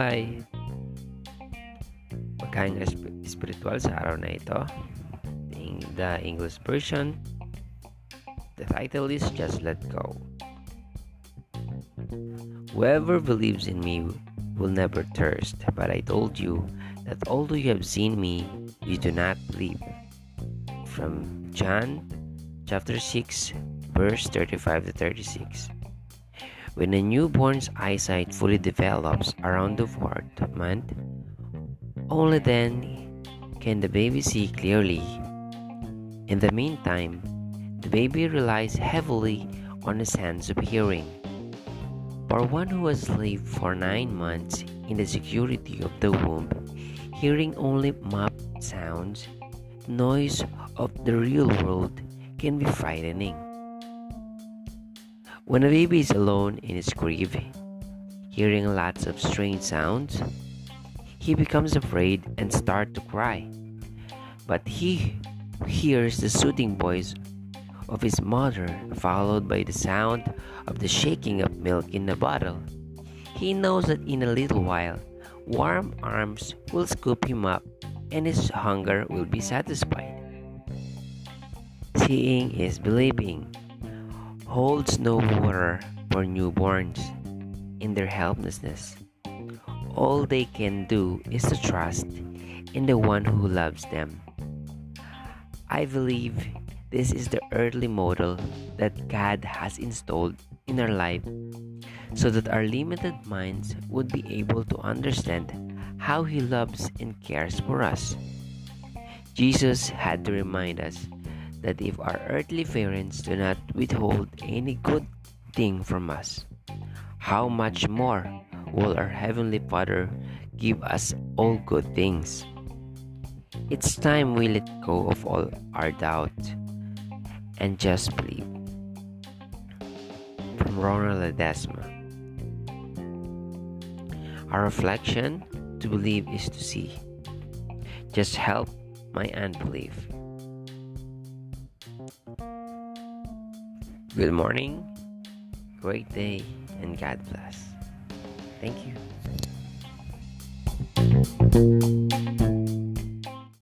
ay magkahinga spiritual sa araw na ito. The English version, the title is Just Let Go. Whoever believes in me will never thirst, but I told you that although you have seen me, you do not believe. From John chapter 6, verse 35 to 36. When a newborn's eyesight fully develops around the fourth month, only then can the baby see clearly. In the meantime, the baby relies heavily on the sense of hearing. For one who has lived for nine months in the security of the womb, hearing only muffled sounds, noise of the real world can be frightening. When a baby is alone in his crib, hearing lots of strange sounds, he becomes afraid and starts to cry. But he hears the soothing voice of his mother, followed by the sound of the shaking of milk in the bottle. He knows that in a little while, warm arms will scoop him up and his hunger will be satisfied. Seeing is believing holds no water for newborns in their helplessness. All they can do is to trust in the one who loves them. I believe this is the earthly model that God has installed in our life so that our limited minds would be able to understand how He loves and cares for us. Jesus had to remind us that if our earthly parents do not withhold any good thing from us, how much more will our Heavenly Father give us all good things? It's time we let go of all our doubt and just believe. From Ronald Ledesma. Our reflection to believe is to see. Just help my unbelief. Good morning, great day, and God bless. Thank you.